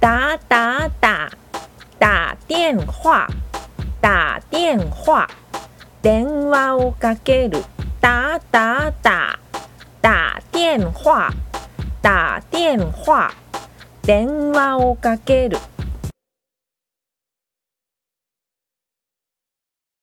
打打打打電話打電話電話をかける打打打打電話打電話電話をかける